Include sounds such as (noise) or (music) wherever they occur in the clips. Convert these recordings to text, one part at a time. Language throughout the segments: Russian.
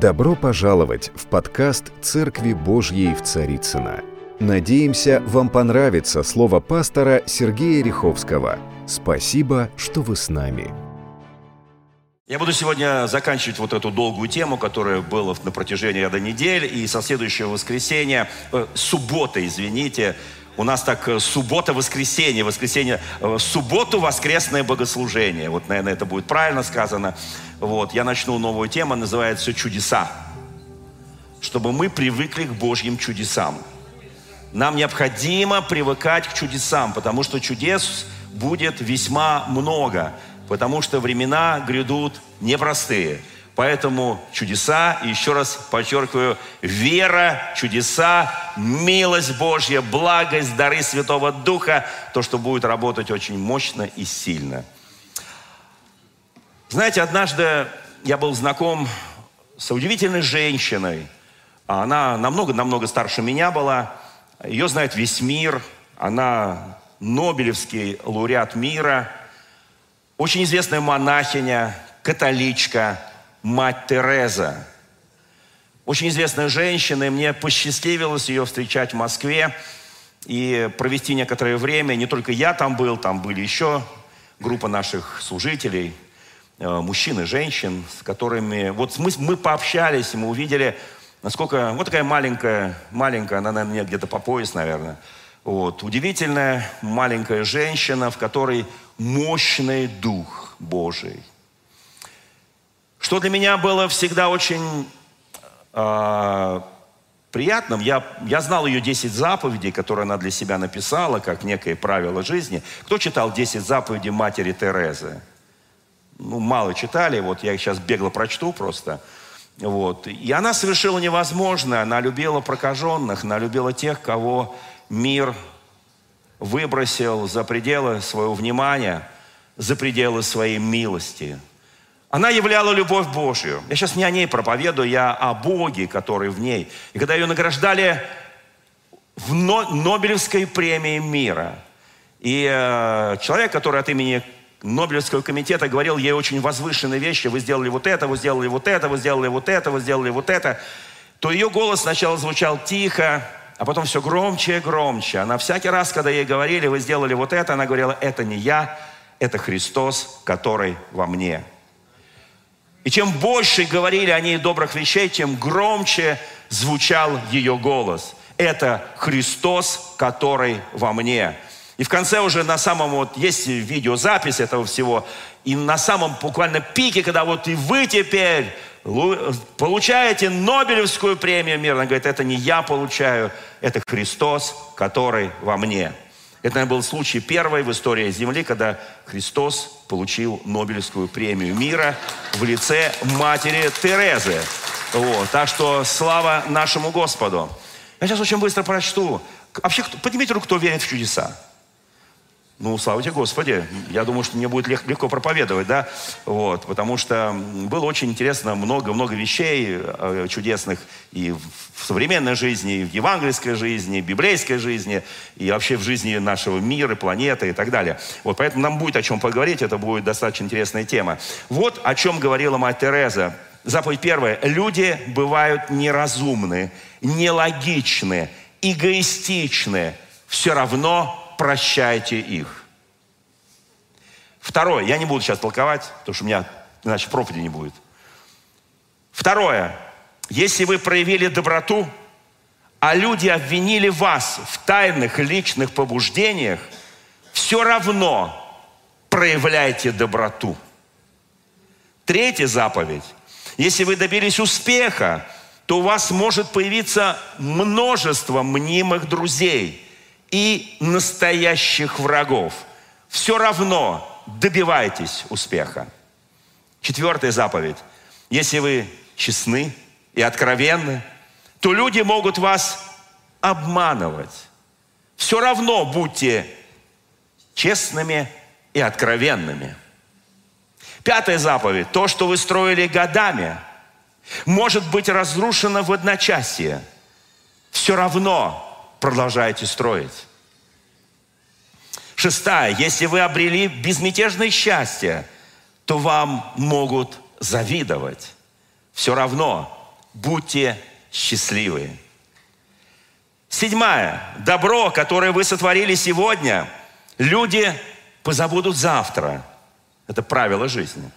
Добро пожаловать в подкаст «Церкви Божьей в Царицына. Надеемся, вам понравится слово пастора Сергея Риховского. Спасибо, что вы с нами. Я буду сегодня заканчивать вот эту долгую тему, которая была на протяжении ряда недель. И со следующего воскресенья, э, суббота, извините, у нас так э, суббота-воскресенье, воскресенье, э, субботу воскресное богослужение. Вот, наверное, это будет правильно сказано. Вот, я начну новую тему, называется «Чудеса». Чтобы мы привыкли к Божьим чудесам. Нам необходимо привыкать к чудесам, потому что чудес будет весьма много, потому что времена грядут непростые. Поэтому чудеса, еще раз подчеркиваю, вера, чудеса, милость Божья, благость, дары Святого Духа, то, что будет работать очень мощно и сильно. Знаете, однажды я был знаком с удивительной женщиной. Она намного-намного старше меня была. Ее знает весь мир. Она Нобелевский лауреат мира. Очень известная монахиня, католичка, мать Тереза. Очень известная женщина, и мне посчастливилось ее встречать в Москве и провести некоторое время. Не только я там был, там были еще группа наших служителей, мужчин и женщин, с которыми... Вот мы, мы пообщались, мы увидели, насколько... Вот такая маленькая, маленькая, она, наверное, где-то по пояс, наверное. Вот. Удивительная маленькая женщина, в которой мощный дух Божий. Что для меня было всегда очень э, приятным, я, я знал ее 10 заповедей, которые она для себя написала, как некое правило жизни. Кто читал 10 заповедей матери Терезы? Ну, мало читали, вот я их сейчас бегло прочту просто. Вот. И она совершила невозможное, она любила прокаженных, она любила тех, кого мир выбросил за пределы своего внимания, за пределы своей милости – она являла любовь Божью. Я сейчас не о ней проповедую, я о Боге, который в ней. И когда ее награждали в Нобелевской премии мира, и э, человек, который от имени Нобелевского комитета говорил ей очень возвышенные вещи, вы сделали вот это, вы сделали вот это, вы сделали вот это, вы сделали вот это, то ее голос сначала звучал тихо, а потом все громче и громче. Она всякий раз, когда ей говорили, вы сделали вот это, она говорила, это не я, это Христос, который во мне. И чем больше говорили о ней добрых вещей, тем громче звучал ее голос. Это Христос, который во мне. И в конце уже на самом, вот есть видеозапись этого всего, и на самом буквально пике, когда вот и вы теперь получаете Нобелевскую премию мира, она говорит, это не я получаю, это Христос, который во мне. Это, наверное, был случай первый в истории Земли, когда Христос получил Нобелевскую премию мира в лице матери Терезы. Вот. Так что слава нашему Господу. Я сейчас очень быстро прочту. Вообще, поднимите руку, кто верит в чудеса. Ну, слава тебе, Господи. Я думаю, что мне будет легко проповедовать, да? Вот, потому что было очень интересно много-много вещей э, чудесных и в современной жизни, и в евангельской жизни, и в библейской жизни, и вообще в жизни нашего мира, планеты и так далее. Вот, поэтому нам будет о чем поговорить, это будет достаточно интересная тема. Вот о чем говорила мать Тереза. Заповедь первая. Люди бывают неразумны, нелогичны, эгоистичны. Все равно прощайте их. Второе, я не буду сейчас толковать, потому что у меня иначе проповеди не будет. Второе, если вы проявили доброту, а люди обвинили вас в тайных личных побуждениях, все равно проявляйте доброту. Третья заповедь. Если вы добились успеха, то у вас может появиться множество мнимых друзей – и настоящих врагов. Все равно добивайтесь успеха. Четвертая заповедь. Если вы честны и откровенны, то люди могут вас обманывать. Все равно будьте честными и откровенными. Пятая заповедь. То, что вы строили годами, может быть разрушено в одночасье. Все равно продолжаете строить. Шестая. Если вы обрели безмятежное счастье, то вам могут завидовать. Все равно будьте счастливы. Седьмая. Добро, которое вы сотворили сегодня, люди позабудут завтра. Это правило жизни.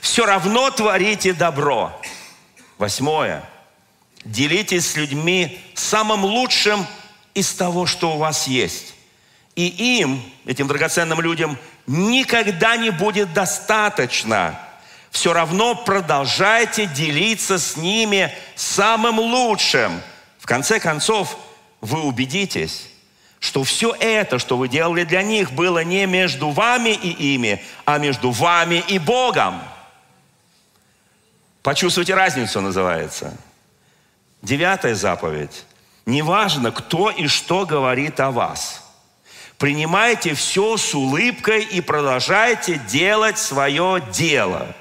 Все равно творите добро. Восьмое. Делитесь с людьми самым лучшим из того, что у вас есть. И им, этим драгоценным людям, никогда не будет достаточно. Все равно продолжайте делиться с ними самым лучшим. В конце концов, вы убедитесь, что все это, что вы делали для них, было не между вами и ими, а между вами и Богом. Почувствуйте разницу, называется. Девятая заповедь. Неважно, кто и что говорит о вас. Принимайте все с улыбкой и продолжайте делать свое дело.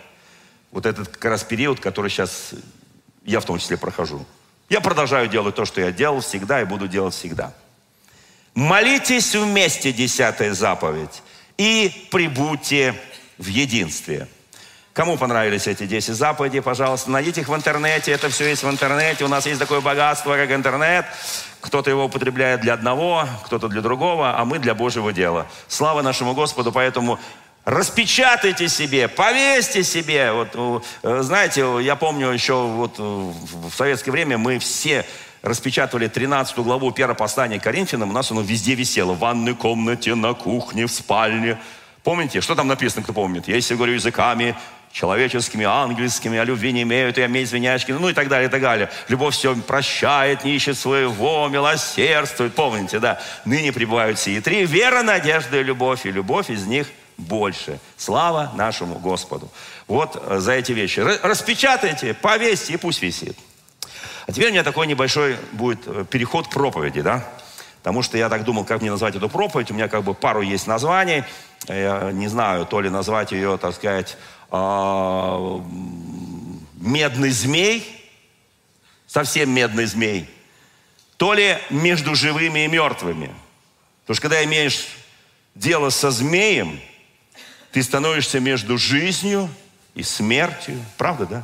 Вот этот как раз период, который сейчас я в том числе прохожу. Я продолжаю делать то, что я делал всегда и буду делать всегда. Молитесь вместе, десятая заповедь, и прибудьте в единстве. Кому понравились эти 10 заповедей, пожалуйста, найдите их в интернете. Это все есть в интернете. У нас есть такое богатство, как интернет. Кто-то его употребляет для одного, кто-то для другого, а мы для Божьего дела. Слава нашему Господу, поэтому распечатайте себе, повесьте себе. Вот, э, знаете, я помню еще вот э, в советское время мы все распечатывали 13 главу первого послания Коринфянам, у нас оно везде висело. В ванной комнате, на кухне, в спальне. Помните, что там написано, кто помнит? Если говорю языками, человеческими, ангельскими, о любви не имеют, и о извиняшки, ну и так далее, и так далее. Любовь все прощает, не ищет своего, милосердствует. Помните, да? Ныне пребывают сии три. Вера, надежда и любовь, и любовь из них больше. Слава нашему Господу. Вот э, за эти вещи. Распечатайте, повесьте, и пусть висит. А теперь у меня такой небольшой будет э, переход к проповеди, да? Потому что я так думал, как мне назвать эту проповедь. У меня как бы пару есть названий. Я не знаю, то ли назвать ее, так сказать, а, медный змей, совсем медный змей, то ли между живыми и мертвыми. Потому что когда имеешь дело со змеем, ты становишься между жизнью и смертью. Правда, да?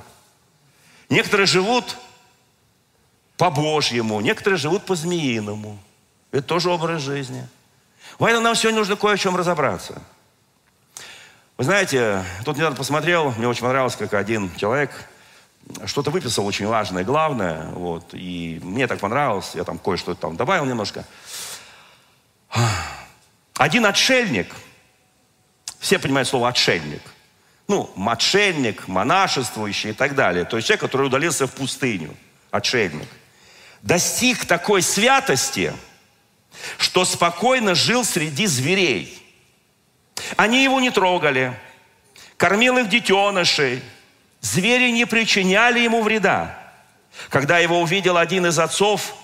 Некоторые живут по-божьему, некоторые живут по-змеиному. Это тоже образ жизни. Поэтому нам сегодня нужно кое о чем разобраться – вы знаете, тут недавно посмотрел, мне очень понравилось, как один человек что-то выписал очень важное, главное, вот, и мне так понравилось, я там кое-что там добавил немножко. Один отшельник, все понимают слово отшельник, ну, отшельник, монашествующий и так далее, то есть человек, который удалился в пустыню, отшельник, достиг такой святости, что спокойно жил среди зверей – они его не трогали, кормил их детенышей, звери не причиняли ему вреда. Когда его увидел один из отцов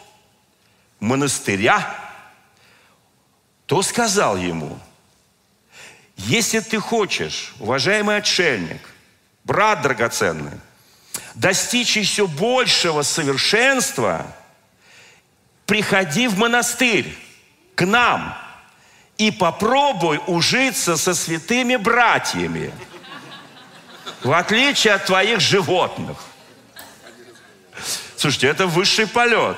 монастыря, то сказал ему, если ты хочешь, уважаемый отшельник, брат драгоценный, достичь еще большего совершенства, приходи в монастырь, к нам – и попробуй ужиться со святыми братьями, в отличие от твоих животных. Слушайте, это высший полет.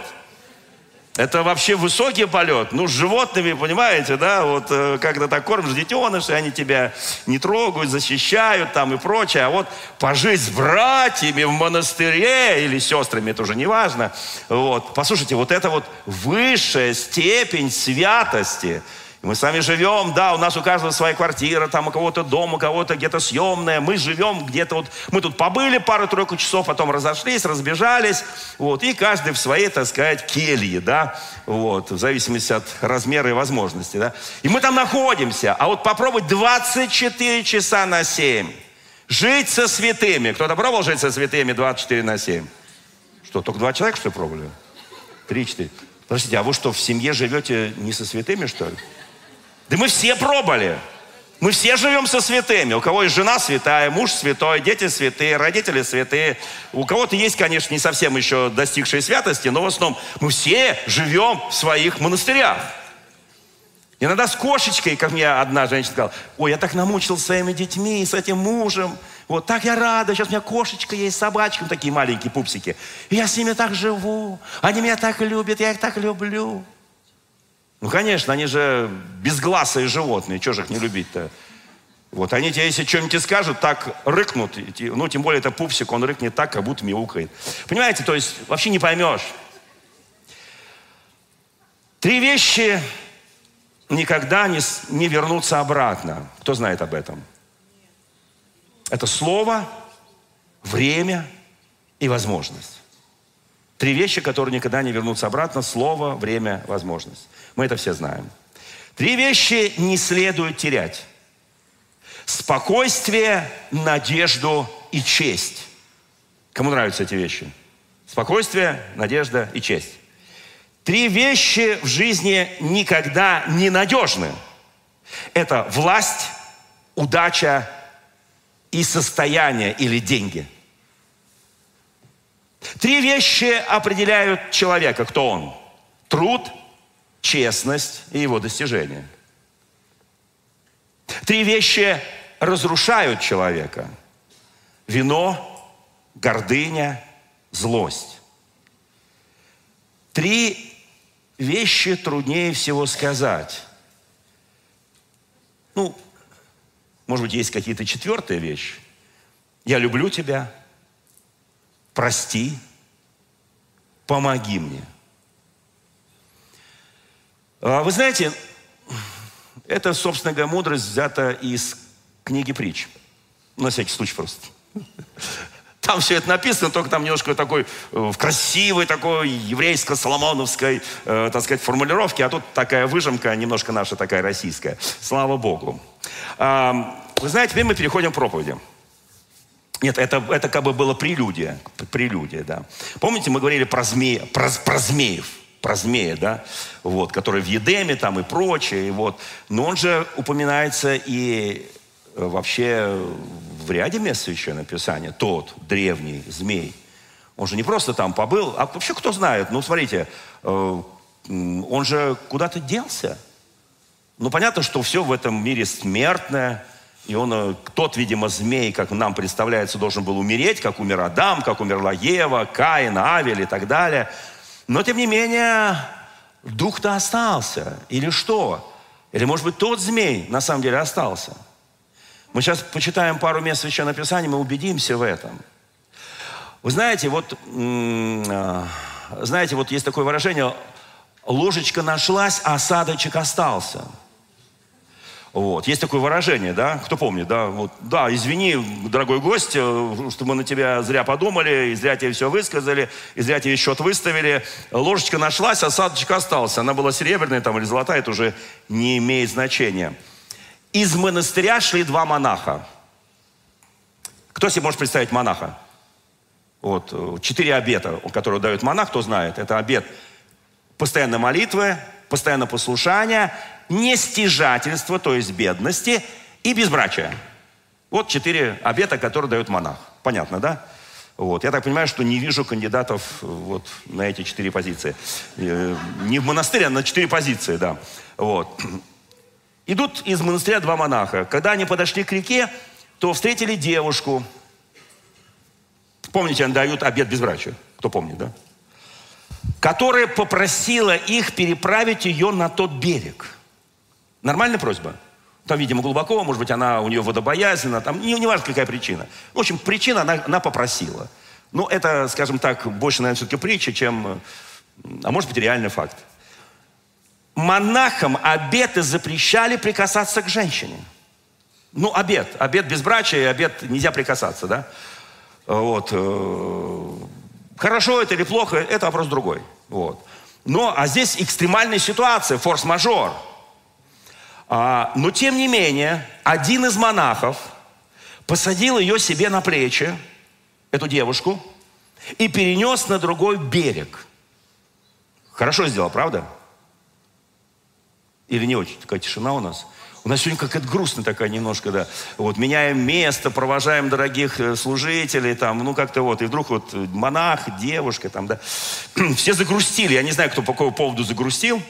Это вообще высокий полет. Ну, с животными, понимаете, да, вот э, когда так кормишь детенышей, они тебя не трогают, защищают там и прочее. А вот пожить с братьями в монастыре или сестрами, это уже не важно. Вот. Послушайте, вот это вот высшая степень святости – мы с вами живем, да, у нас у каждого своя квартира, там у кого-то дом, у кого-то где-то съемная. Мы живем где-то вот, мы тут побыли пару-тройку часов, потом разошлись, разбежались, вот, и каждый в своей, так сказать, келье, да, вот, в зависимости от размера и возможности, да. И мы там находимся, а вот попробовать 24 часа на 7 жить со святыми. Кто-то пробовал жить со святыми 24 на 7? Что, только два человека, что ли, пробовали? Три-четыре. Подождите, а вы что, в семье живете не со святыми, что ли? Да мы все пробовали. Мы все живем со святыми. У кого есть жена святая, муж святой, дети святые, родители святые. У кого-то есть, конечно, не совсем еще достигшие святости, но в основном мы все живем в своих монастырях. Иногда с кошечкой, как мне одна женщина сказала, ой, я так намучил своими детьми, с этим мужем. Вот так я рада, сейчас у меня кошечка есть, собачка, такие маленькие пупсики. И я с ними так живу, они меня так любят, я их так люблю. Ну, конечно, они же безгласые животные, чего же их не любить-то? Вот они тебе, если что-нибудь скажут, так рыкнут. Ну, тем более это пупсик, он рыкнет так, как будто мяукает. Понимаете, то есть вообще не поймешь. Три вещи никогда не, не вернутся обратно. Кто знает об этом? Это слово, время и возможность. Три вещи, которые никогда не вернутся обратно. Слово, время, возможность. Мы это все знаем. Три вещи не следует терять. Спокойствие, надежду и честь. Кому нравятся эти вещи? Спокойствие, надежда и честь. Три вещи в жизни никогда не надежны. Это власть, удача и состояние или деньги. Три вещи определяют человека, кто он. Труд, честность и его достижения. Три вещи разрушают человека. Вино, гордыня, злость. Три вещи труднее всего сказать. Ну, может быть, есть какие-то четвертые вещи. Я люблю тебя. Прости. Помоги мне. А вы знаете, это, собственно говоря, мудрость взята из книги притч. На всякий случай просто. Там все это написано, только там немножко такой э, в красивой такой еврейско-соломоновской, э, так сказать, формулировке, а тут такая выжимка, немножко наша такая российская. Слава Богу. Вы знаете, теперь мы переходим к проповеди. Нет, это, это как бы было прелюдия. Прелюдия, да. Помните, мы говорили про, змея, про, про змеев про змея, да, вот, который в Едеме там и прочее, и вот. Но он же упоминается и э, вообще в ряде мест Священного Писания, тот древний змей. Он же не просто там побыл, а вообще кто знает, ну смотрите, э, он же куда-то делся. Ну понятно, что все в этом мире смертное, и он, э, тот, видимо, змей, как нам представляется, должен был умереть, как умер Адам, как умерла Ева, Каин, Авель и так далее – но, тем не менее, дух-то остался. Или что? Или, может быть, тот змей на самом деле остался? Мы сейчас почитаем пару мест Священного Писания, мы убедимся в этом. Вы знаете, вот, а, знаете, вот есть такое выражение, ложечка нашлась, а осадочек остался – вот. Есть такое выражение, да? Кто помнит, да? Вот, да, извини, дорогой гость, э, что мы на тебя зря подумали, и зря тебе все высказали, и зря тебе счет выставили. Ложечка нашлась, осадочка остался. Она была серебряная там или золотая, это уже не имеет значения. Из монастыря шли два монаха. Кто себе может представить монаха? Вот, э, четыре обета, которые дает монах, кто знает. Это обет постоянной молитвы, постоянно послушания нестяжательства, то есть бедности, и безбрачия. Вот четыре обета, которые дает монах. Понятно, да? Вот. Я так понимаю, что не вижу кандидатов вот на эти четыре позиции. Э, не в монастыре, а на четыре позиции, да. Вот. (clears throat) Идут из монастыря два монаха. Когда они подошли к реке, то встретили девушку. Помните, они дают обед безбрачия. Кто помнит, да? Которая попросила их переправить ее на тот берег. Нормальная просьба? Там, видимо, глубоко, может быть, она у нее водобоязнена, там, не, не важно, какая причина. В общем, причина она, она попросила. Ну, это, скажем так, больше, наверное, все-таки притча, чем, а может быть, реальный факт. Монахам обеты запрещали прикасаться к женщине. Ну, обед. Обед безбрачия, обед нельзя прикасаться, да? Вот. Э, хорошо это или плохо, это вопрос другой. Вот. Но, а здесь экстремальная ситуация, форс-мажор – но тем не менее, один из монахов посадил ее себе на плечи, эту девушку, и перенес на другой берег. Хорошо сделал, правда? Или не очень? Такая тишина у нас. У нас сегодня какая-то грустная такая немножко, да. Вот меняем место, провожаем дорогих э, служителей, там, ну как-то вот. И вдруг вот монах, девушка, там, да. (clears throat) Все загрустили. Я не знаю, кто по какому поводу загрустил.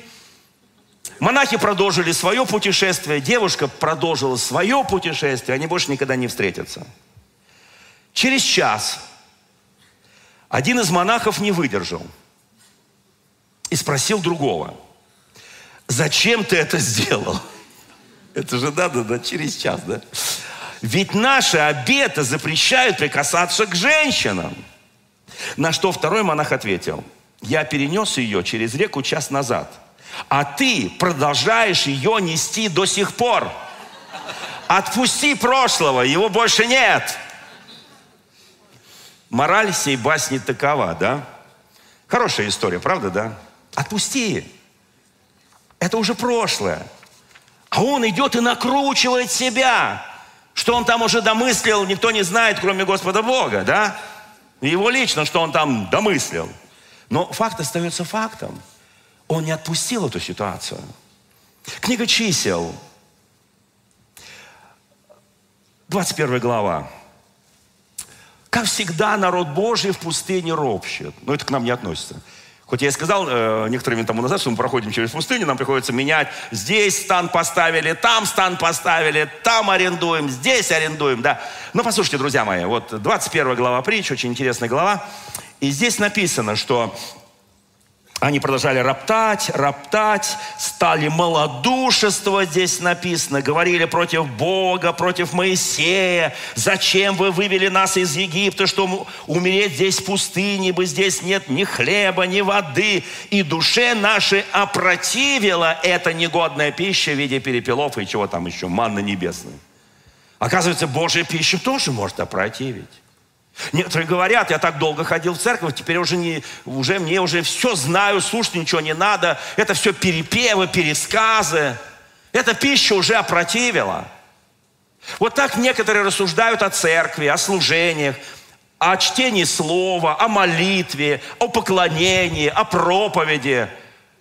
Монахи продолжили свое путешествие, девушка продолжила свое путешествие, они больше никогда не встретятся. Через час один из монахов не выдержал и спросил другого, зачем ты это сделал? (laughs) Это же надо, да, через час, да? Ведь наши обеты запрещают прикасаться к женщинам. На что второй монах ответил, я перенес ее через реку час назад, а ты продолжаешь ее нести до сих пор. Отпусти прошлого, его больше нет. Мораль сей басни такова, да? Хорошая история, правда, да? Отпусти. Это уже прошлое. А он идет и накручивает себя. Что он там уже домыслил, никто не знает, кроме Господа Бога, да? Его лично, что он там домыслил. Но факт остается фактом. Он не отпустил эту ситуацию. Книга чисел, 21 глава. Как всегда, народ Божий в пустыне ропщет. Но это к нам не относится. Хоть я и сказал э, некоторыми тому назад, что мы проходим через пустыню, нам приходится менять. Здесь стан поставили, там стан поставили, там арендуем, здесь арендуем, да. Ну, послушайте, друзья мои, вот 21 глава притч, очень интересная глава. И здесь написано, что они продолжали роптать, роптать, стали малодушествовать, здесь написано, говорили против Бога, против Моисея. Зачем вы вывели нас из Египта, что умереть здесь в пустыне, бы здесь нет ни хлеба, ни воды. И душе нашей опротивила эта негодная пища в виде перепелов и чего там еще, манна небесная. Оказывается, Божья пища тоже может опротивить. Некоторые говорят, я так долго ходил в церковь, теперь уже, не, уже мне уже все знаю, слушать ничего не надо. Это все перепевы, пересказы. Эта пища уже опротивила. Вот так некоторые рассуждают о церкви, о служениях, о чтении слова, о молитве, о поклонении, о проповеди.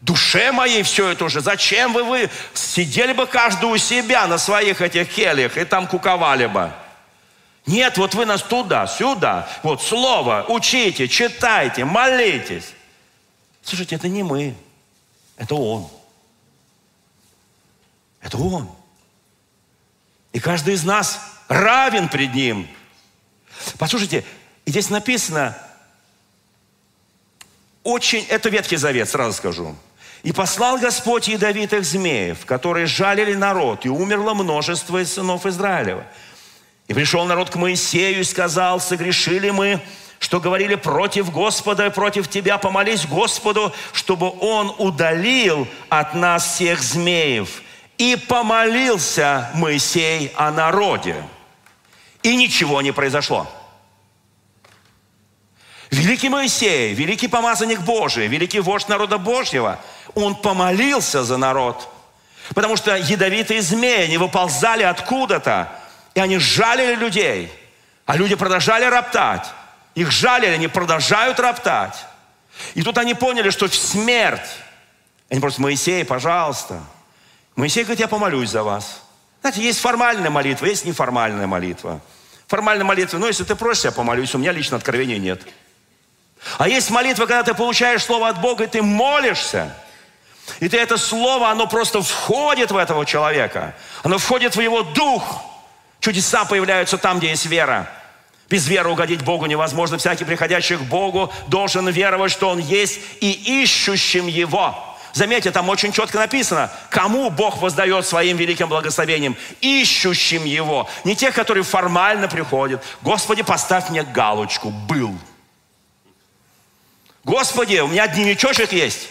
Душе моей все это уже. Зачем вы, вы сидели бы каждый у себя на своих этих кельях и там куковали бы? Нет, вот вы нас туда, сюда. Вот слово, учите, читайте, молитесь. Слушайте, это не мы, это Он. Это Он. И каждый из нас равен пред Ним. Послушайте, здесь написано, очень, это Ветхий Завет, сразу скажу. «И послал Господь ядовитых змеев, которые жалили народ, и умерло множество из сынов Израилева». И пришел народ к Моисею и сказал, согрешили мы, что говорили против Господа и против Тебя, помолись Господу, чтобы Он удалил от нас всех змеев. И помолился Моисей о народе. И ничего не произошло. Великий Моисей, великий помазанник Божий, великий вождь народа Божьего, он помолился за народ. Потому что ядовитые змеи не выползали откуда-то, и они жалили людей. А люди продолжали роптать. Их жалили, они продолжают роптать. И тут они поняли, что смерть. Они просят, Моисей, пожалуйста. Моисей говорит, я помолюсь за вас. Знаете, есть формальная молитва, есть неформальная молитва. Формальная молитва, ну, если ты просишь, я помолюсь, у меня лично откровения нет. А есть молитва, когда ты получаешь слово от Бога, и ты молишься. И ты это слово, оно просто входит в этого человека. Оно входит в его дух. Чудеса появляются там, где есть вера. Без веры угодить Богу невозможно. Всякий, приходящий к Богу, должен веровать, что Он есть, и ищущим Его. Заметьте, там очень четко написано, кому Бог воздает своим великим благословением. Ищущим Его. Не тех, которые формально приходят. Господи, поставь мне галочку. Был. Господи, у меня дневничочек есть.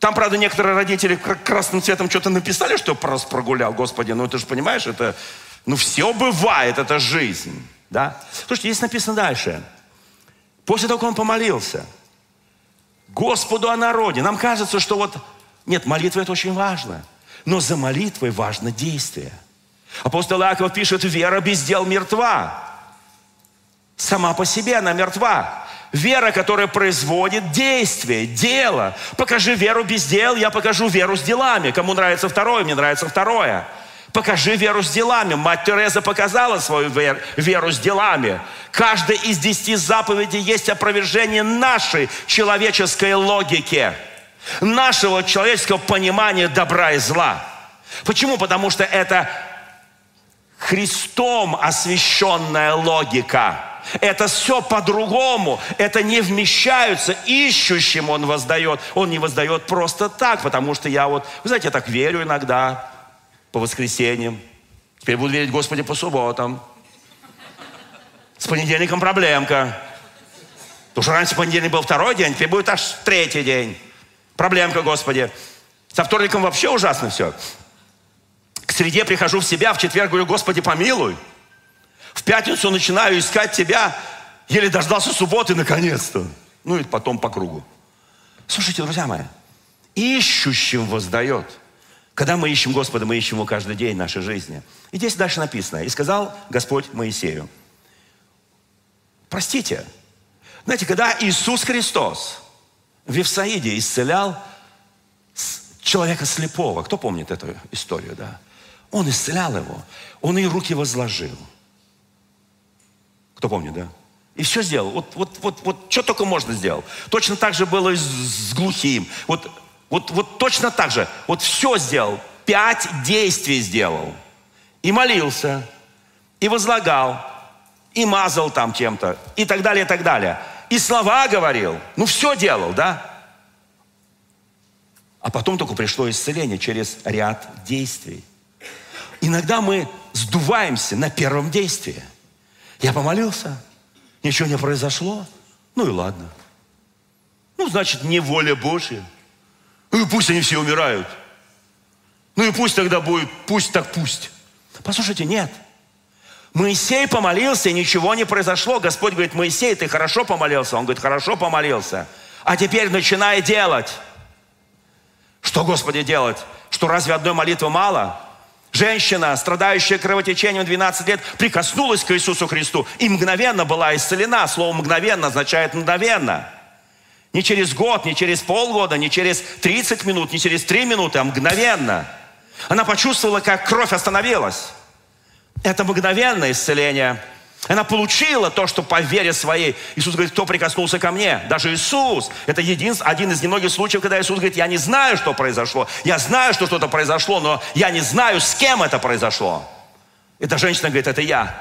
Там, правда, некоторые родители красным цветом что-то написали, что прогулял. Господи, ну ты же понимаешь, это ну, все бывает, это жизнь. Да? Слушайте, здесь написано дальше. После того, как он помолился, Господу о народе. Нам кажется, что вот, нет, молитва это очень важно. Но за молитвой важно действие. Апостол Иаков пишет, вера без дел мертва. Сама по себе она мертва. Вера, которая производит действие, дело. Покажи веру без дел, я покажу веру с делами. Кому нравится второе, мне нравится второе. Покажи веру с делами. Мать Тереза показала свою веру с делами. Каждая из десяти заповедей есть опровержение нашей человеческой логики, нашего человеческого понимания добра и зла. Почему? Потому что это Христом освященная логика. Это все по-другому. Это не вмещаются. Ищущим он воздает. Он не воздает просто так, потому что я вот, вы знаете, я так верю иногда по воскресеньям. Теперь буду верить Господи по субботам. С понедельником проблемка. Потому что раньше понедельник был второй день, теперь будет аж третий день. Проблемка, Господи. Со вторником вообще ужасно все. К среде прихожу в себя, в четверг говорю, Господи, помилуй. В пятницу начинаю искать Тебя, еле дождался субботы наконец-то. Ну и потом по кругу. Слушайте, друзья мои, ищущим воздает. Когда мы ищем Господа, мы ищем Его каждый день в нашей жизни. И здесь дальше написано. И сказал Господь Моисею, простите, знаете, когда Иисус Христос в Вифсаиде исцелял человека слепого, кто помнит эту историю, да? Он исцелял его, он и руки возложил – кто помнит, да? И все сделал. Вот, вот, вот, вот что только можно сделал. Точно так же было и с, глухим. Вот, вот, вот точно так же. Вот все сделал. Пять действий сделал. И молился, и возлагал, и мазал там чем-то, и так далее, и так далее. И слова говорил. Ну, все делал, да? А потом только пришло исцеление через ряд действий. Иногда мы сдуваемся на первом действии – я помолился, ничего не произошло. Ну и ладно. Ну, значит, не воля Божья. Ну и пусть они все умирают. Ну и пусть тогда будет, пусть так пусть. Послушайте, нет. Моисей помолился, и ничего не произошло. Господь говорит, Моисей, ты хорошо помолился? Он говорит, хорошо помолился. А теперь начинай делать. Что, Господи, делать? Что разве одной молитвы мало? Женщина, страдающая кровотечением 12 лет, прикоснулась к Иисусу Христу и мгновенно была исцелена. Слово «мгновенно» означает «мгновенно». Не через год, не через полгода, не через 30 минут, не через 3 минуты, а мгновенно. Она почувствовала, как кровь остановилась. Это мгновенное исцеление – она получила то, что по вере своей. Иисус говорит, кто прикоснулся ко мне? Даже Иисус. Это един, один из немногих случаев, когда Иисус говорит, я не знаю, что произошло. Я знаю, что что-то произошло, но я не знаю, с кем это произошло. Эта женщина говорит, это я.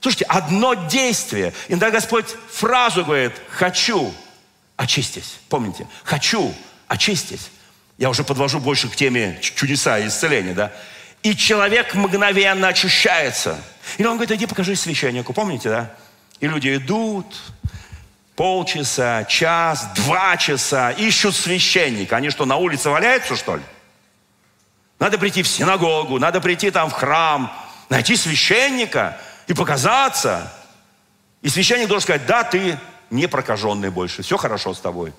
Слушайте, одно действие. Иногда Господь фразу говорит, хочу, очистись. Помните? Хочу, очистись. Я уже подвожу больше к теме чудеса и исцеления, да? И человек мгновенно очищается – или он говорит, иди покажи священнику, помните, да? И люди идут, полчаса, час, два часа, ищут священника. Они что, на улице валяются, что ли? Надо прийти в синагогу, надо прийти там в храм, найти священника и показаться. И священник должен сказать, да, ты не прокаженный больше, все хорошо с тобой.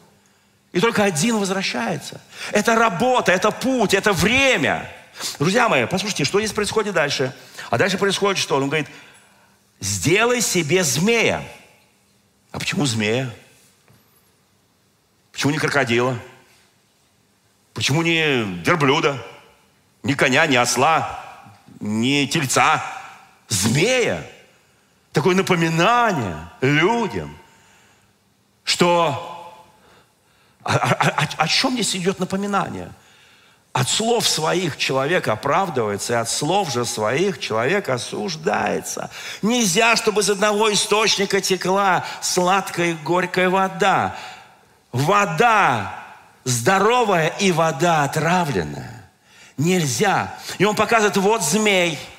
И только один возвращается. Это работа, это путь, это время. Друзья мои, послушайте, что здесь происходит дальше? А дальше происходит что? Он говорит, сделай себе змея. А почему змея? Почему не крокодила? Почему не верблюда? Ни коня, ни осла, ни тельца. Змея. Такое напоминание людям, что... О, о, о, о чем здесь идет напоминание? – от слов своих человек оправдывается, и от слов же своих человек осуждается. Нельзя, чтобы из одного источника текла сладкая и горькая вода. Вода здоровая и вода отравленная. Нельзя. И он показывает, вот змей –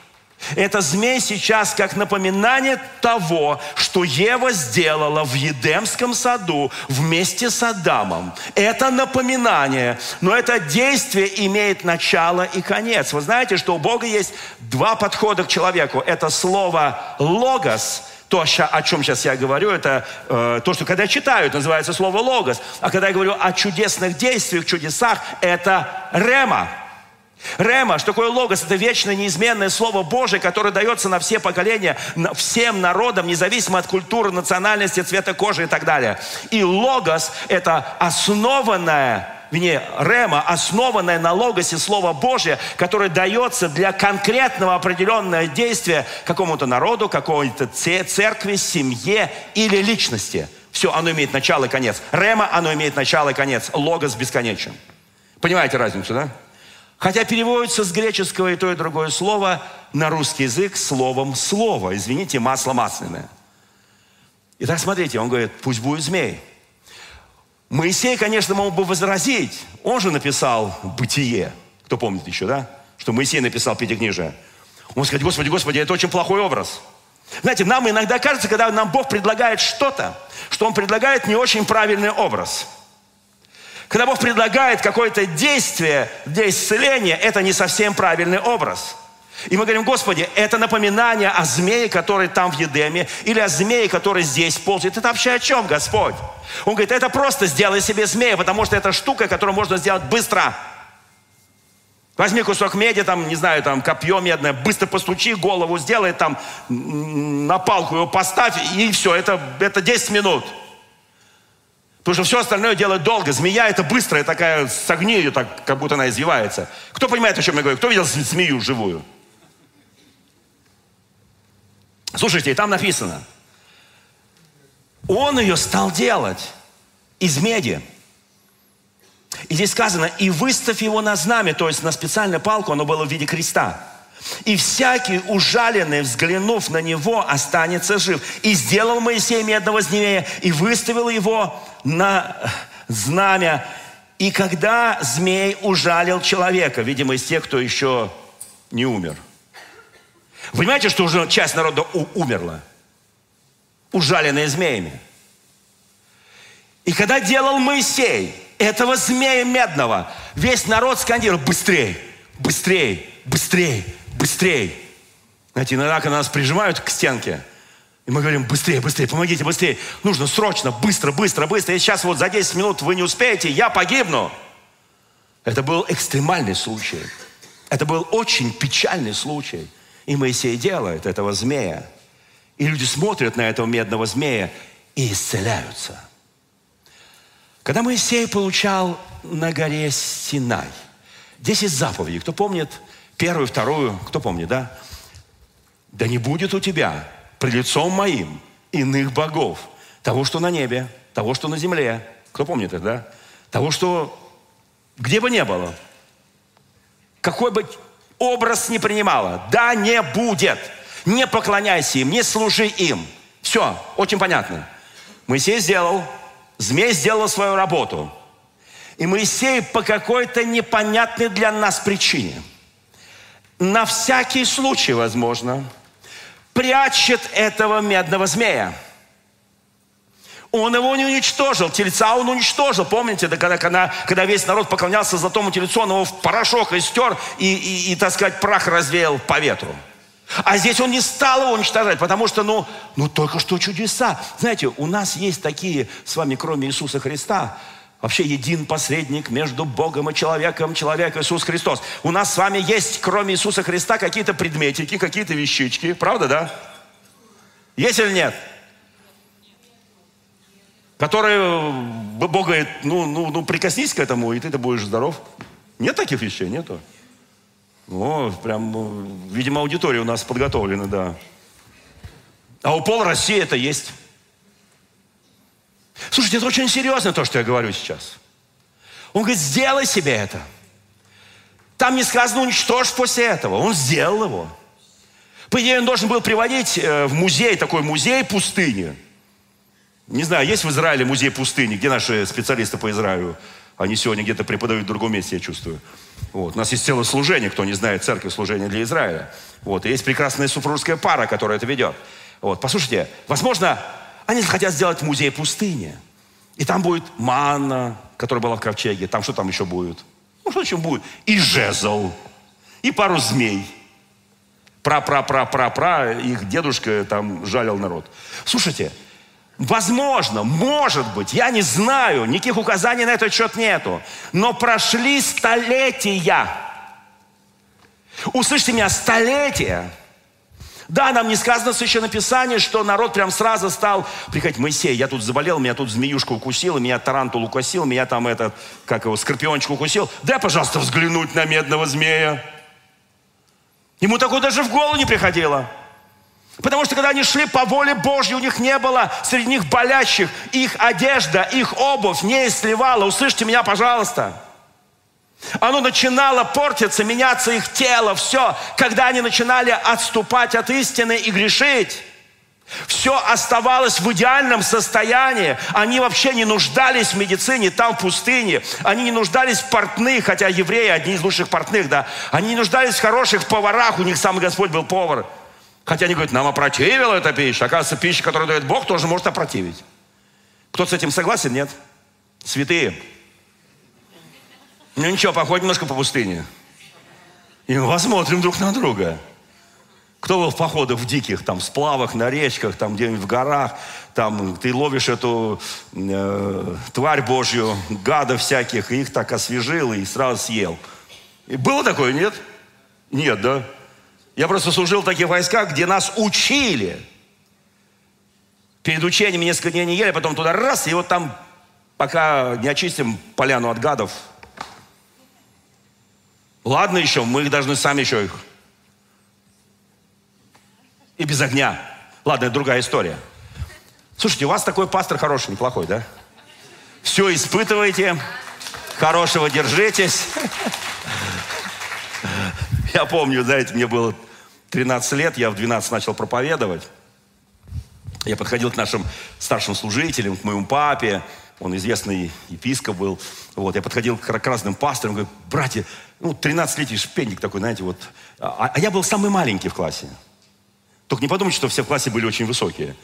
это змей сейчас как напоминание того, что Ева сделала в Едемском саду вместе с Адамом. Это напоминание, но это действие имеет начало и конец. Вы знаете, что у Бога есть два подхода к человеку. Это слово «логос», то, о чем сейчас я говорю, это э, то, что когда я читаю, это называется слово «логос». А когда я говорю о чудесных действиях, чудесах, это «рема». Рема, что такое логос? Это вечное, неизменное Слово Божие, которое дается на все поколения, всем народам, независимо от культуры, национальности, цвета кожи и так далее. И логос – это основанное вне Рема, основанное на логосе Слово Божье, которое дается для конкретного определенного действия какому-то народу, какой-то церкви, семье или личности. Все, оно имеет начало и конец. Рема, оно имеет начало и конец. Логос бесконечен. Понимаете разницу, да? Хотя переводится с греческого и то, и другое слово на русский язык словом «слово». Извините, масло масляное. Итак, смотрите, он говорит, пусть будет змей. Моисей, конечно, мог бы возразить. Он же написал «бытие». Кто помнит еще, да? Что Моисей написал Пятикнижие. Он сказать, Господи, Господи, это очень плохой образ. Знаете, нам иногда кажется, когда нам Бог предлагает что-то, что Он предлагает не очень правильный образ. Когда Бог предлагает какое-то действие для исцеления, это не совсем правильный образ. И мы говорим, Господи, это напоминание о змее, который там в Едеме, или о змее, который здесь ползает. Это вообще о чем, Господь? Он говорит, это просто сделай себе змея, потому что это штука, которую можно сделать быстро. Возьми кусок меди, там, не знаю, там, копье медное, быстро постучи, голову сделай, там, на палку его поставь, и все, это, это 10 минут. Потому что все остальное делать долго. Змея это быстрая такая, согни ее так, как будто она извивается. Кто понимает, о чем я говорю? Кто видел змею живую? Слушайте, и там написано, он ее стал делать из меди. И здесь сказано, и выставь его на знамя, то есть на специальную палку, оно было в виде креста. И всякий ужаленный, взглянув на него, останется жив. И сделал Моисей медного змея, и выставил его на знамя. И когда змей ужалил человека, видимо, из тех, кто еще не умер. Вы понимаете, что уже часть народа умерла? Ужаленные змеями. И когда делал Моисей этого змея медного, весь народ скандировал, быстрее, быстрее, быстрее, быстрее. Знаете, иногда, когда нас прижимают к стенке, и мы говорим, быстрее, быстрее, помогите, быстрее. Нужно срочно, быстро, быстро, быстро. И сейчас вот за 10 минут вы не успеете, я погибну. Это был экстремальный случай. Это был очень печальный случай. И Моисей делает этого змея. И люди смотрят на этого медного змея и исцеляются. Когда Моисей получал на горе Синай, 10 заповедей, кто помнит первую, вторую, кто помнит, да? Да не будет у тебя пред лицом моим иных богов, того, что на небе, того, что на земле. Кто помнит это, да? Того, что где бы не было, какой бы образ не принимала, да не будет. Не поклоняйся им, не служи им. Все, очень понятно. Моисей сделал Змей сделал свою работу. И Моисей по какой-то непонятной для нас причине, на всякий случай, возможно, прячет этого медного змея. Он его не уничтожил, тельца он уничтожил. Помните, да, когда, когда, когда весь народ поклонялся золотому тельцу, он его в порошок истер и, и, и, так сказать, прах развеял по ветру. А здесь он не стал его уничтожать, потому что, ну, ну только что чудеса. Знаете, у нас есть такие с вами, кроме Иисуса Христа, вообще един посредник между Богом и человеком, человек Иисус Христос. У нас с вами есть, кроме Иисуса Христа, какие-то предметики, какие-то вещички. Правда, да? Есть или нет? Которые Бог говорит, ну, ну, ну прикоснись к этому, и ты-то будешь здоров. Нет таких вещей? Нету. О, прям, ну, видимо, аудитория у нас подготовлена, да. А у Пол России это есть. Слушайте, это очень серьезно то, что я говорю сейчас. Он говорит, сделай себе это. Там не сказано, уничтожь после этого. Он сделал его. По идее, он должен был приводить э, в музей, такой музей пустыни. Не знаю, есть в Израиле музей пустыни, где наши специалисты по Израилю? Они сегодня где-то преподают в другом месте, я чувствую. Вот. У нас есть целое служение, кто не знает, церковь служение для Израиля. Вот. И есть прекрасная супружеская пара, которая это ведет. Вот. Послушайте, возможно, они хотят сделать музей пустыни. И там будет манна, которая была в ковчеге. Там что там еще будет? Ну, что еще будет? И жезл. И пару змей. Пра-пра-пра-пра-пра. Их дедушка там жалил народ. Слушайте, Возможно, может быть, я не знаю, никаких указаний на этот счет нету. Но прошли столетия. Услышьте меня, столетия. Да, нам не сказано в Священном Писании, что народ прям сразу стал приходить. Моисей, я тут заболел, меня тут змеюшка укусила, меня тарантул укусил, меня там этот, как его, скорпиончик укусил. Дай, пожалуйста, взглянуть на медного змея. Ему такое даже в голову не приходило. Потому что когда они шли по воле Божьей, у них не было среди них болящих. Их одежда, их обувь не сливала. Услышьте меня, пожалуйста. Оно начинало портиться, меняться их тело, все, когда они начинали отступать от истины и грешить. Все оставалось в идеальном состоянии. Они вообще не нуждались в медицине там, в пустыне. Они не нуждались в портных, хотя евреи одни из лучших портных, да. Они не нуждались в хороших поварах, у них сам Господь был повар. Хотя они говорят, нам опротивила эта пища. Оказывается, пища, которую дает Бог, тоже может опротивить. Кто с этим согласен? Нет? Святые. Ну ничего, походим немножко по пустыне. И мы посмотрим друг на друга. Кто был в походах в диких, там, сплавах, на речках, там, где-нибудь в горах, там, ты ловишь эту э, тварь Божью, гадов всяких, и их так освежил и сразу съел. И было такое, нет? Нет, да? Я просто служил в таких войсках, где нас учили. Перед учением несколько дней не ели, потом туда раз, и вот там, пока не очистим поляну от гадов, ладно еще, мы их должны сами еще их и без огня. Ладно, это другая история. Слушайте, у вас такой пастор хороший, неплохой, да? Все испытываете, хорошего держитесь. Я помню, знаете, мне было 13 лет, я в 12 начал проповедовать. Я подходил к нашим старшим служителям, к моему папе, он известный епископ был. Вот, я подходил к, разным пасторам, говорю, братья, ну, 13-летний шпенник такой, знаете, вот. А, а я был самый маленький в классе. Только не подумайте, что все в классе были очень высокие.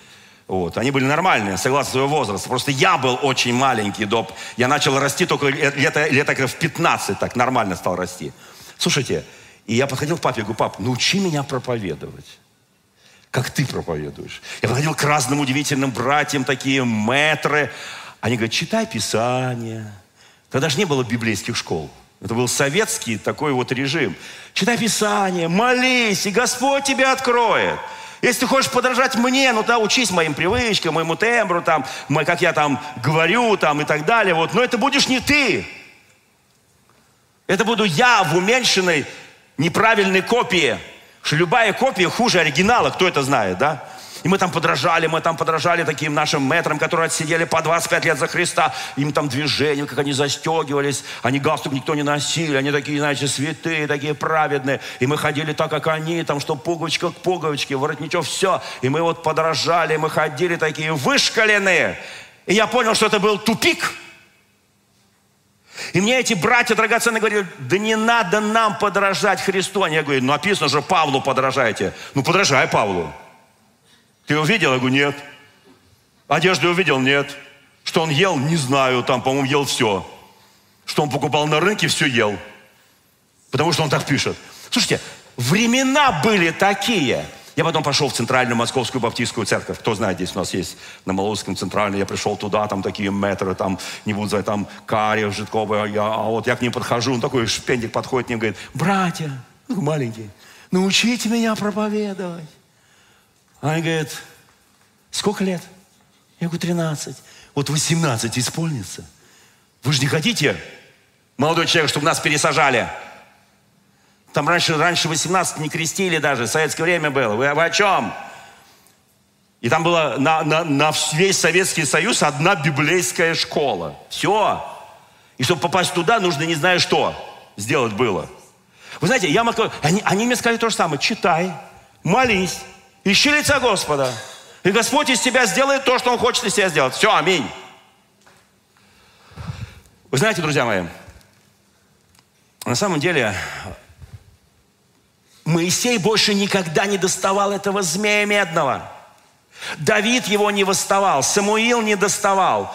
Вот. Они были нормальные, согласно своего возраста. Просто я был очень маленький доп. Я начал расти только лет, лет в 15, так нормально стал расти. Слушайте, и я подходил к папе говорю, пап, научи меня проповедовать. Как ты проповедуешь. Я подходил к разным удивительным братьям, такие мэтры. Они говорят, читай Писание. Тогда же не было библейских школ. Это был советский такой вот режим. Читай Писание, молись, и Господь тебя откроет. Если ты хочешь подражать мне, ну да, учись моим привычкам, моему тембру, там, как я там говорю, там и так далее. Вот. Но это будешь не ты. Это буду я в уменьшенной, неправильной копии. Что любая копия хуже оригинала, кто это знает, да? И мы там подражали, мы там подражали таким нашим метрам, которые отсидели по 25 лет за Христа. Им там движения, как они застегивались. Они галстук никто не носили. Они такие, знаете, святые, такие праведные. И мы ходили так, как они, там, что пуговичка к пуговичке, воротничок, все. И мы вот подражали, мы ходили такие вышкаленные. И я понял, что это был тупик. И мне эти братья драгоценные говорили, да не надо нам подражать Христу. Они говорят, ну написано же, Павлу подражайте. Ну подражай Павлу. Ты увидел? Я говорю, нет. Одежду увидел? Нет. Что он ел? Не знаю. Там, по-моему, ел все. Что он покупал на рынке, все ел. Потому что он так пишет. Слушайте, времена были такие. Я потом пошел в Центральную Московскую Баптистскую церковь. Кто знает, здесь у нас есть на Молодском Центральном. Я пришел туда, там такие метры, там не буду знать, там Карев, Житковый. Я, а вот я к ним подхожу, он такой шпендик подходит к ним, говорит, братья, ну, маленький, научите меня проповедовать. Она говорит, сколько лет? Я говорю, 13. Вот 18 исполнится. Вы же не хотите, молодой человек, чтобы нас пересажали? Там раньше, раньше 18 не крестили даже, в советское время было. Вы, вы о чем? И там была на, на, на весь Советский Союз одна библейская школа. Все. И чтобы попасть туда, нужно не знаю что сделать было. Вы знаете, я могу... Они, они мне сказали то же самое. Читай, молись, Ищи лица Господа. И Господь из тебя сделает то, что Он хочет из тебя сделать. Все, аминь. Вы знаете, друзья мои, на самом деле Моисей больше никогда не доставал этого змея медного. Давид его не восставал, Самуил не доставал.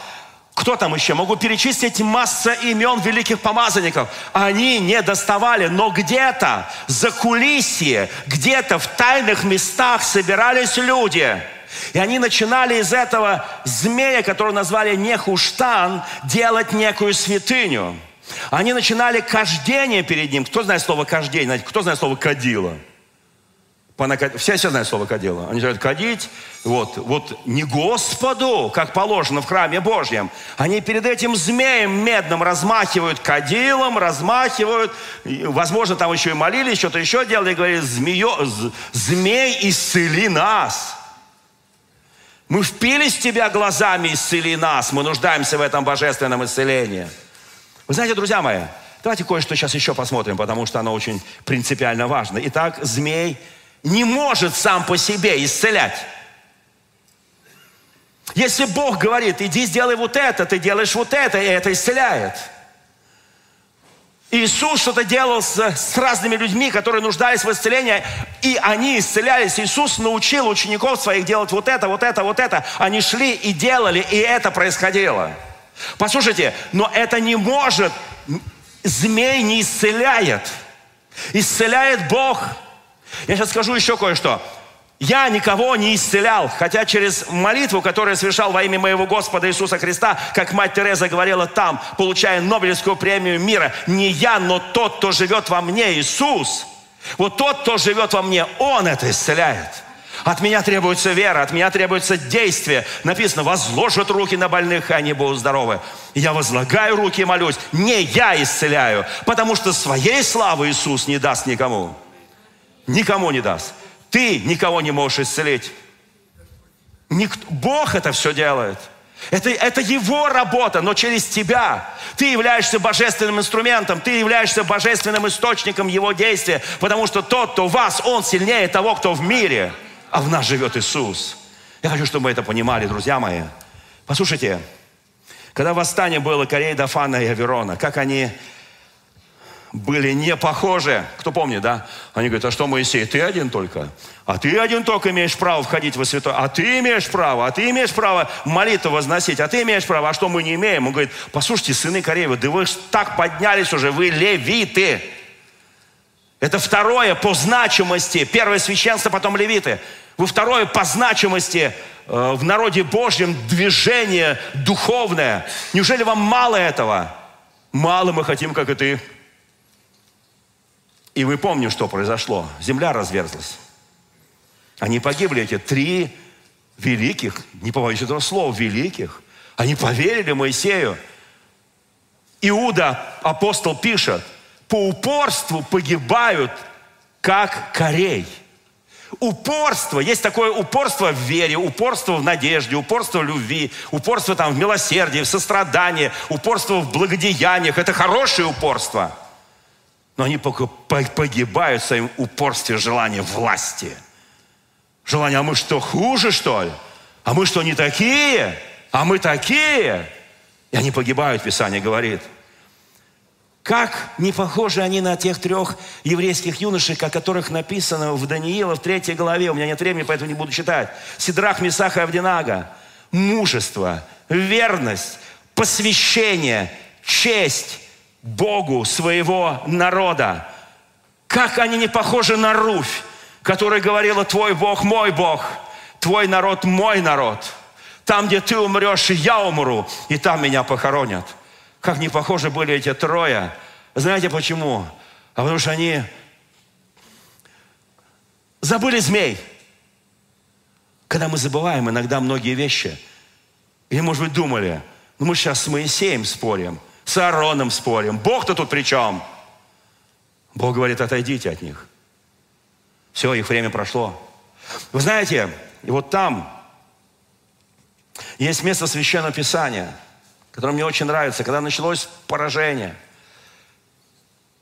Кто там еще? Могу перечислить масса имен великих помазанников. Они не доставали, но где-то за кулисье, где-то в тайных местах собирались люди. И они начинали из этого змея, которого назвали Нехуштан, делать некую святыню. Они начинали кождение перед ним. Кто знает слово кождение? Кто знает слово кадила? Все, все знают слово кадила. Они говорят, кадить, вот, вот не Господу, как положено в храме Божьем. Они перед этим змеем медным размахивают кадилом, размахивают. Возможно, там еще и молились, что-то еще делали. И говорили, Змеё, змей, исцели нас. Мы впились в тебя глазами, исцели нас. Мы нуждаемся в этом божественном исцелении. Вы знаете, друзья мои, Давайте кое-что сейчас еще посмотрим, потому что оно очень принципиально важно. Итак, змей не может сам по себе исцелять. Если Бог говорит, иди сделай вот это, ты делаешь вот это, и это исцеляет. Иисус что-то делал с, с разными людьми, которые нуждались в исцелении, и они исцелялись. Иисус научил учеников своих делать вот это, вот это, вот это. Они шли и делали, и это происходило. Послушайте, но это не может, змей не исцеляет. Исцеляет Бог. Я сейчас скажу еще кое-что. Я никого не исцелял, хотя через молитву, которую совершал во имя моего Господа Иисуса Христа, как мать Тереза говорила там, получая Нобелевскую премию мира, не я, но тот, кто живет во мне, Иисус. Вот тот, кто живет во мне, Он это исцеляет. От меня требуется вера, от меня требуется действие. Написано, возложат руки на больных, и они будут здоровы. я возлагаю руки и молюсь. Не я исцеляю, потому что своей славы Иисус не даст никому. Никому не даст. Ты никого не можешь исцелить. Никто, Бог это все делает. Это, это Его работа, но через тебя. Ты являешься божественным инструментом, ты являешься божественным источником Его действия, потому что тот, кто в вас, Он сильнее того, кто в мире, а в нас живет Иисус. Я хочу, чтобы вы это понимали, друзья мои. Послушайте, когда восстание было Кореи, Дафана и Аверона, как они были не похожи. Кто помнит, да? Они говорят, а что, Моисей, ты один только? А ты один только имеешь право входить во святой. А ты имеешь право, а ты имеешь право молитву возносить, а ты имеешь право, а что мы не имеем? Он говорит, послушайте, сыны Кореева, да вы так поднялись уже, вы левиты. Это второе по значимости. Первое священство, потом левиты. Вы второе по значимости э, в народе Божьем движение духовное. Неужели вам мало этого? Мало мы хотим, как и ты. И мы помним, что произошло. Земля разверзлась. Они погибли, эти три великих, не побоюсь этого слова, великих. Они поверили Моисею. Иуда, апостол, пишет, по упорству погибают, как корей. Упорство, есть такое упорство в вере, упорство в надежде, упорство в любви, упорство там в милосердии, в сострадании, упорство в благодеяниях. Это хорошее упорство – но они погибают в своем упорстве желания власти. Желание, а мы что, хуже, что ли? А мы что, не такие? А мы такие? И они погибают, Писание говорит. Как не похожи они на тех трех еврейских юношей, о которых написано в Даниила в третьей главе. У меня нет времени, поэтому не буду читать. Сидрах, Месах и Авдинага. Мужество, верность, посвящение, честь, Богу своего народа. Как они не похожи на Руфь, которая говорила, твой Бог мой Бог, твой народ мой народ. Там, где ты умрешь, я умру, и там меня похоронят. Как не похожи были эти трое. Знаете почему? А потому что они забыли змей. Когда мы забываем иногда многие вещи, или, может быть, думали, ну мы сейчас с Моисеем спорим – с Аароном спорим. Бог-то тут при чем? Бог говорит, отойдите от них. Все, их время прошло. Вы знаете, и вот там есть место Священного Писания, которое мне очень нравится, когда началось поражение,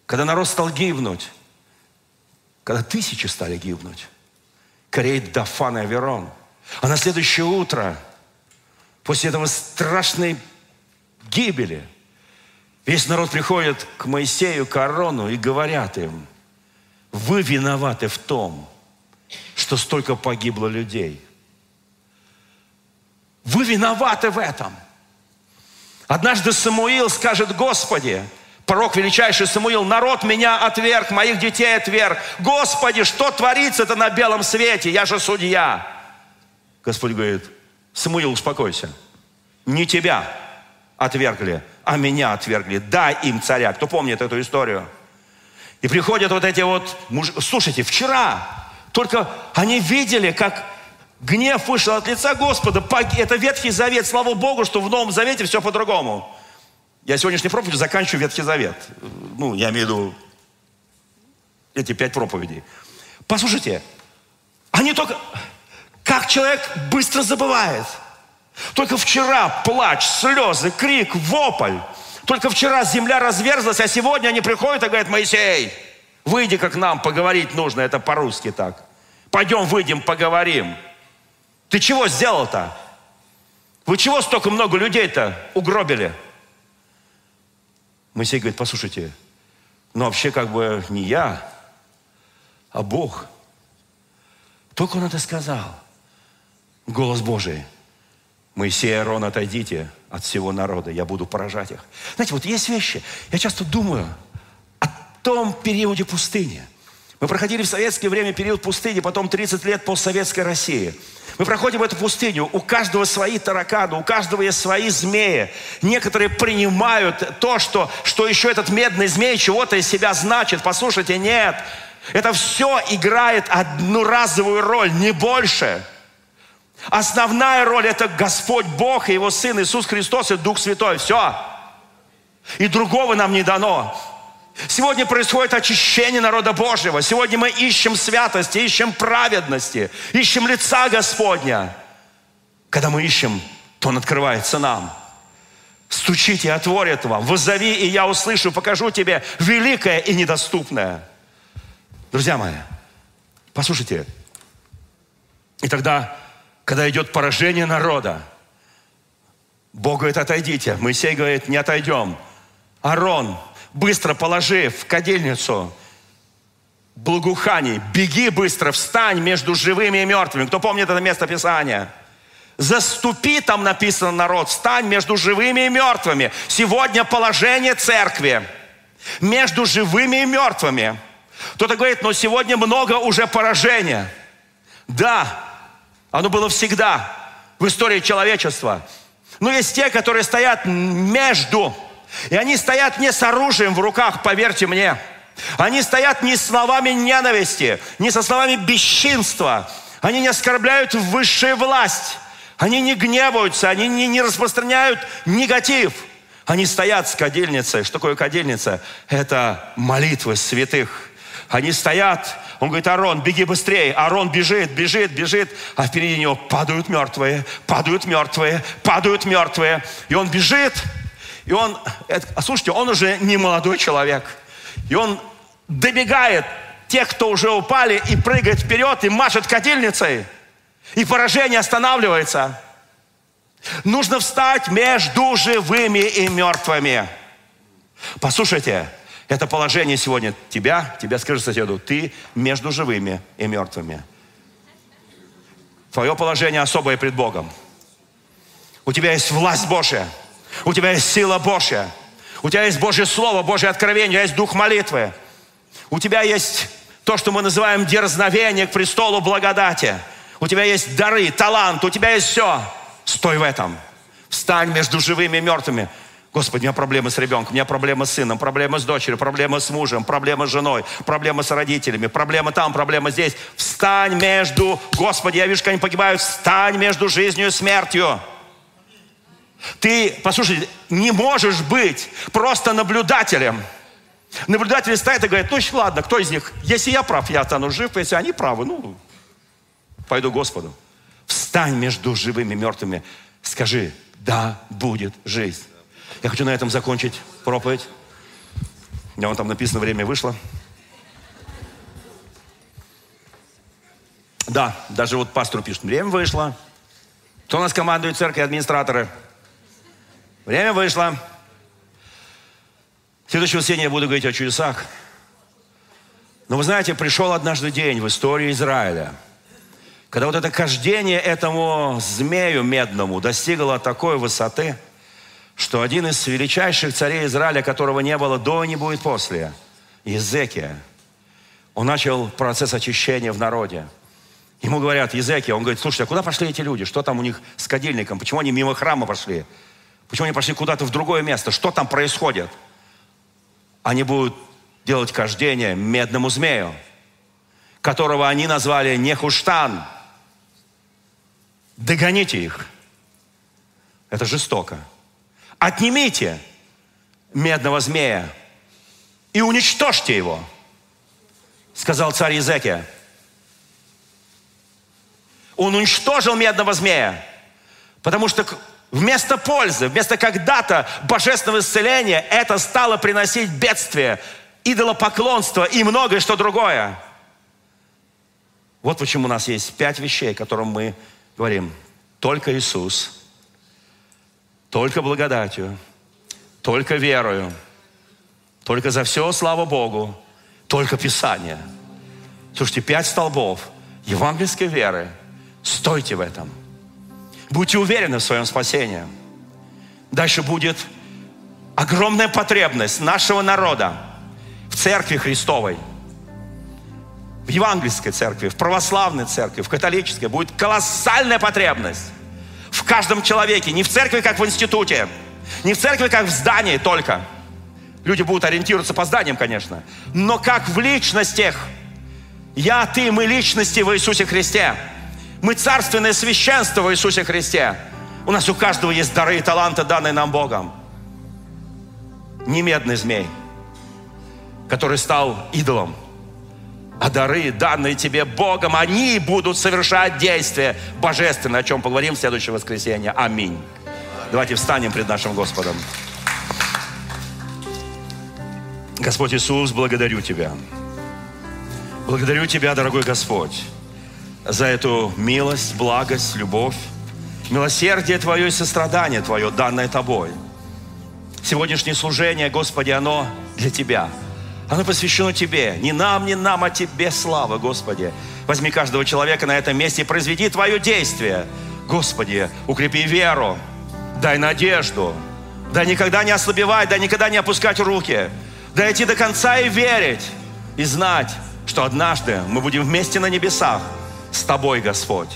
когда народ стал гибнуть, когда тысячи стали гибнуть. Корей, Дафан и Аверон. А на следующее утро, после этого страшной гибели – Весь народ приходит к Моисею, к Аарону и говорят им, вы виноваты в том, что столько погибло людей. Вы виноваты в этом. Однажды Самуил скажет, Господи, пророк величайший Самуил, народ меня отверг, моих детей отверг. Господи, что творится-то на белом свете? Я же судья. Господь говорит, Самуил, успокойся. Не тебя отвергли, а меня отвергли. Дай им царя. Кто помнит эту историю? И приходят вот эти вот муж... Слушайте, вчера только они видели, как гнев вышел от лица Господа. Это Ветхий Завет. Слава Богу, что в Новом Завете все по-другому. Я сегодняшний проповедь заканчиваю Ветхий Завет. Ну, я имею в виду эти пять проповедей. Послушайте, они только... Как человек быстро забывает – только вчера плач, слезы, крик, вопль. Только вчера земля разверзлась, а сегодня они приходят и говорят, Моисей, выйди как нам, поговорить нужно, это по-русски так. Пойдем, выйдем, поговорим. Ты чего сделал-то? Вы чего столько много людей-то угробили? Моисей говорит, послушайте, ну вообще как бы не я, а Бог. Только он это сказал. Голос Божий. Моисей и Аарон, отойдите от всего народа, я буду поражать их. Знаете, вот есть вещи, я часто думаю о том периоде пустыни. Мы проходили в советское время период пустыни, потом 30 лет постсоветской России – мы проходим эту пустыню, у каждого свои тараканы, у каждого есть свои змеи. Некоторые принимают то, что, что еще этот медный змей чего-то из себя значит. Послушайте, нет. Это все играет одну разовую роль, не больше. Основная роль это Господь Бог и Его Сын Иисус Христос и Дух Святой. Все. И другого нам не дано. Сегодня происходит очищение народа Божьего. Сегодня мы ищем святости, ищем праведности, ищем лица Господня. Когда мы ищем, то Он открывается нам. Стучите, отворит вам. Вызови, и я услышу, покажу тебе великое и недоступное. Друзья мои, послушайте. И тогда, когда идет поражение народа, Бог говорит, отойдите. Моисей говорит, не отойдем. Арон, быстро положи в кадильницу благоуханий. Беги быстро, встань между живыми и мертвыми. Кто помнит это место Писания? Заступи, там написано народ, встань между живыми и мертвыми. Сегодня положение церкви между живыми и мертвыми. Кто-то говорит, но сегодня много уже поражения. Да, оно было всегда в истории человечества. Но есть те, которые стоят между и они стоят не с оружием в руках, поверьте мне. Они стоят не словами ненависти, не со словами бесчинства. Они не оскорбляют высшую власть. Они не гневаются, они не, не распространяют негатив. Они стоят с кадильницей. Что такое кадильница? Это молитвы святых. Они стоят, он говорит, Арон, беги быстрее. Арон бежит, бежит, бежит, а впереди него падают мертвые, падают мертвые, падают мертвые. И он бежит, и он, это, а слушайте, он уже не молодой человек. И он добегает тех, кто уже упали, и прыгает вперед, и машет кадильницей. И поражение останавливается. Нужно встать между живыми и мертвыми. Послушайте, это положение сегодня тебя, тебя скажи соседу, ты между живыми и мертвыми. Твое положение особое пред Богом. У тебя есть власть Божья. У тебя есть сила Божья. У тебя есть Божье Слово, Божье откровение, у тебя есть дух молитвы. У тебя есть то, что мы называем дерзновение к престолу благодати. У тебя есть дары, талант, у тебя есть все. Стой в этом. Встань между живыми и мертвыми. Господи, у меня проблемы с ребенком, у меня проблемы с сыном, проблемы с дочерью, проблемы с мужем, проблемы с женой, проблемы с родителями, проблемы там, проблемы здесь. Встань между, Господи, я вижу, как они погибают, встань между жизнью и смертью. Ты, послушай, не можешь быть просто наблюдателем. Наблюдатель стоит и говорит, ну ладно, кто из них? Если я прав, я стану жив, если они правы, ну, пойду Господу. Встань между живыми и мертвыми. Скажи, да, будет жизнь. Я хочу на этом закончить проповедь. У меня вон там написано, время вышло. Да, даже вот пастору пишет, время вышло. Кто у нас командует церкви, администраторы? Время вышло. В следующее воскресенье я буду говорить о чудесах. Но вы знаете, пришел однажды день в истории Израиля, когда вот это кождение этому змею медному достигло такой высоты, что один из величайших царей Израиля, которого не было до не будет после, Езекия, он начал процесс очищения в народе. Ему говорят, Езекия, он говорит, слушайте, а куда пошли эти люди? Что там у них с кадильником? Почему они мимо храма пошли? Почему они пошли куда-то в другое место? Что там происходит? Они будут делать кождение медному змею, которого они назвали Нехуштан. Догоните их. Это жестоко. Отнимите медного змея и уничтожьте его, сказал царь Езекия. Он уничтожил медного змея, потому что вместо пользы, вместо когда-то божественного исцеления, это стало приносить бедствие, идолопоклонство и многое что другое. Вот почему у нас есть пять вещей, которым мы говорим, только Иисус, только благодатью, только верою, только за все, слава Богу, только Писание. Слушайте, пять столбов евангельской веры. Стойте в этом. Будьте уверены в своем спасении. Дальше будет огромная потребность нашего народа в церкви Христовой, в евангельской церкви, в православной церкви, в католической. Будет колоссальная потребность каждом человеке. Не в церкви, как в институте, не в церкви, как в здании только. Люди будут ориентироваться по зданиям, конечно. Но как в личностях. Я, ты, мы личности в Иисусе Христе. Мы царственное священство в Иисусе Христе. У нас у каждого есть дары и таланты, данные нам Богом. Не медный змей, который стал идолом, а дары, данные тебе Богом, они будут совершать действия божественные, о чем поговорим в следующее воскресенье. Аминь. Давайте встанем пред нашим Господом. Господь Иисус, благодарю Тебя. Благодарю Тебя, дорогой Господь, за эту милость, благость, любовь, милосердие Твое и сострадание Твое, данное Тобой. Сегодняшнее служение, Господи, оно для Тебя. Оно посвящено Тебе. Не нам, не нам, а Тебе слава, Господи. Возьми каждого человека на этом месте и произведи Твое действие. Господи, укрепи веру, дай надежду, дай никогда не ослабевать, дай никогда не опускать руки, дай идти до конца и верить, и знать, что однажды мы будем вместе на небесах с Тобой, Господь.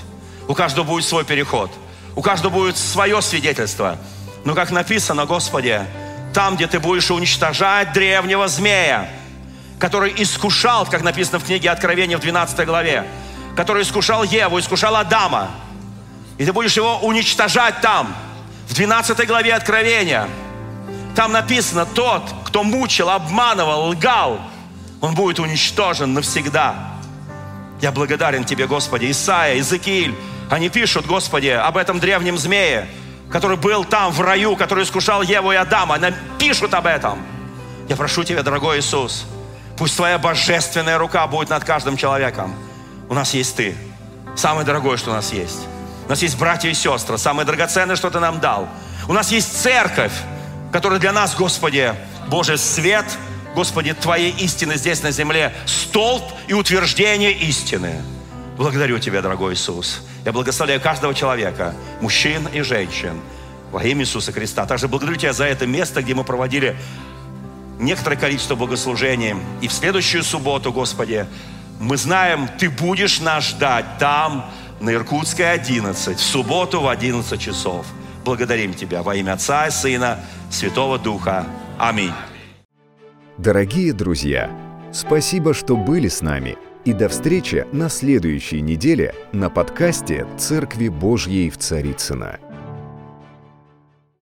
У каждого будет свой переход, у каждого будет свое свидетельство. Но как написано, Господи, там, где Ты будешь уничтожать древнего змея, который искушал, как написано в книге Откровения в 12 главе, который искушал Еву, искушал Адама, и Ты будешь его уничтожать там, в 12 главе Откровения. Там написано, тот, кто мучил, обманывал, лгал, он будет уничтожен навсегда. Я благодарен Тебе, Господи. Исаия, Иезекииль, они пишут, Господи, об этом древнем змее, который был там, в раю, который искушал Еву и Адама. Они пишут об этом. Я прошу Тебя, дорогой Иисус, пусть Твоя божественная рука будет над каждым человеком. У нас есть Ты. Самое дорогое, что у нас есть. У нас есть братья и сестры. Самое драгоценное, что Ты нам дал. У нас есть церковь, которая для нас, Господи, Божий свет – Господи, Твоей истины здесь на земле, столб и утверждение истины. Благодарю Тебя, дорогой Иисус. Я благословляю каждого человека, мужчин и женщин, во имя Иисуса Христа. Также благодарю Тебя за это место, где мы проводили некоторое количество богослужений. И в следующую субботу, Господи, мы знаем, Ты будешь нас ждать там, на Иркутской 11, в субботу в 11 часов. Благодарим Тебя во имя Отца и Сына, Святого Духа. Аминь. Дорогие друзья, спасибо, что были с нами. И до встречи на следующей неделе на подкасте «Церкви Божьей в Царицына.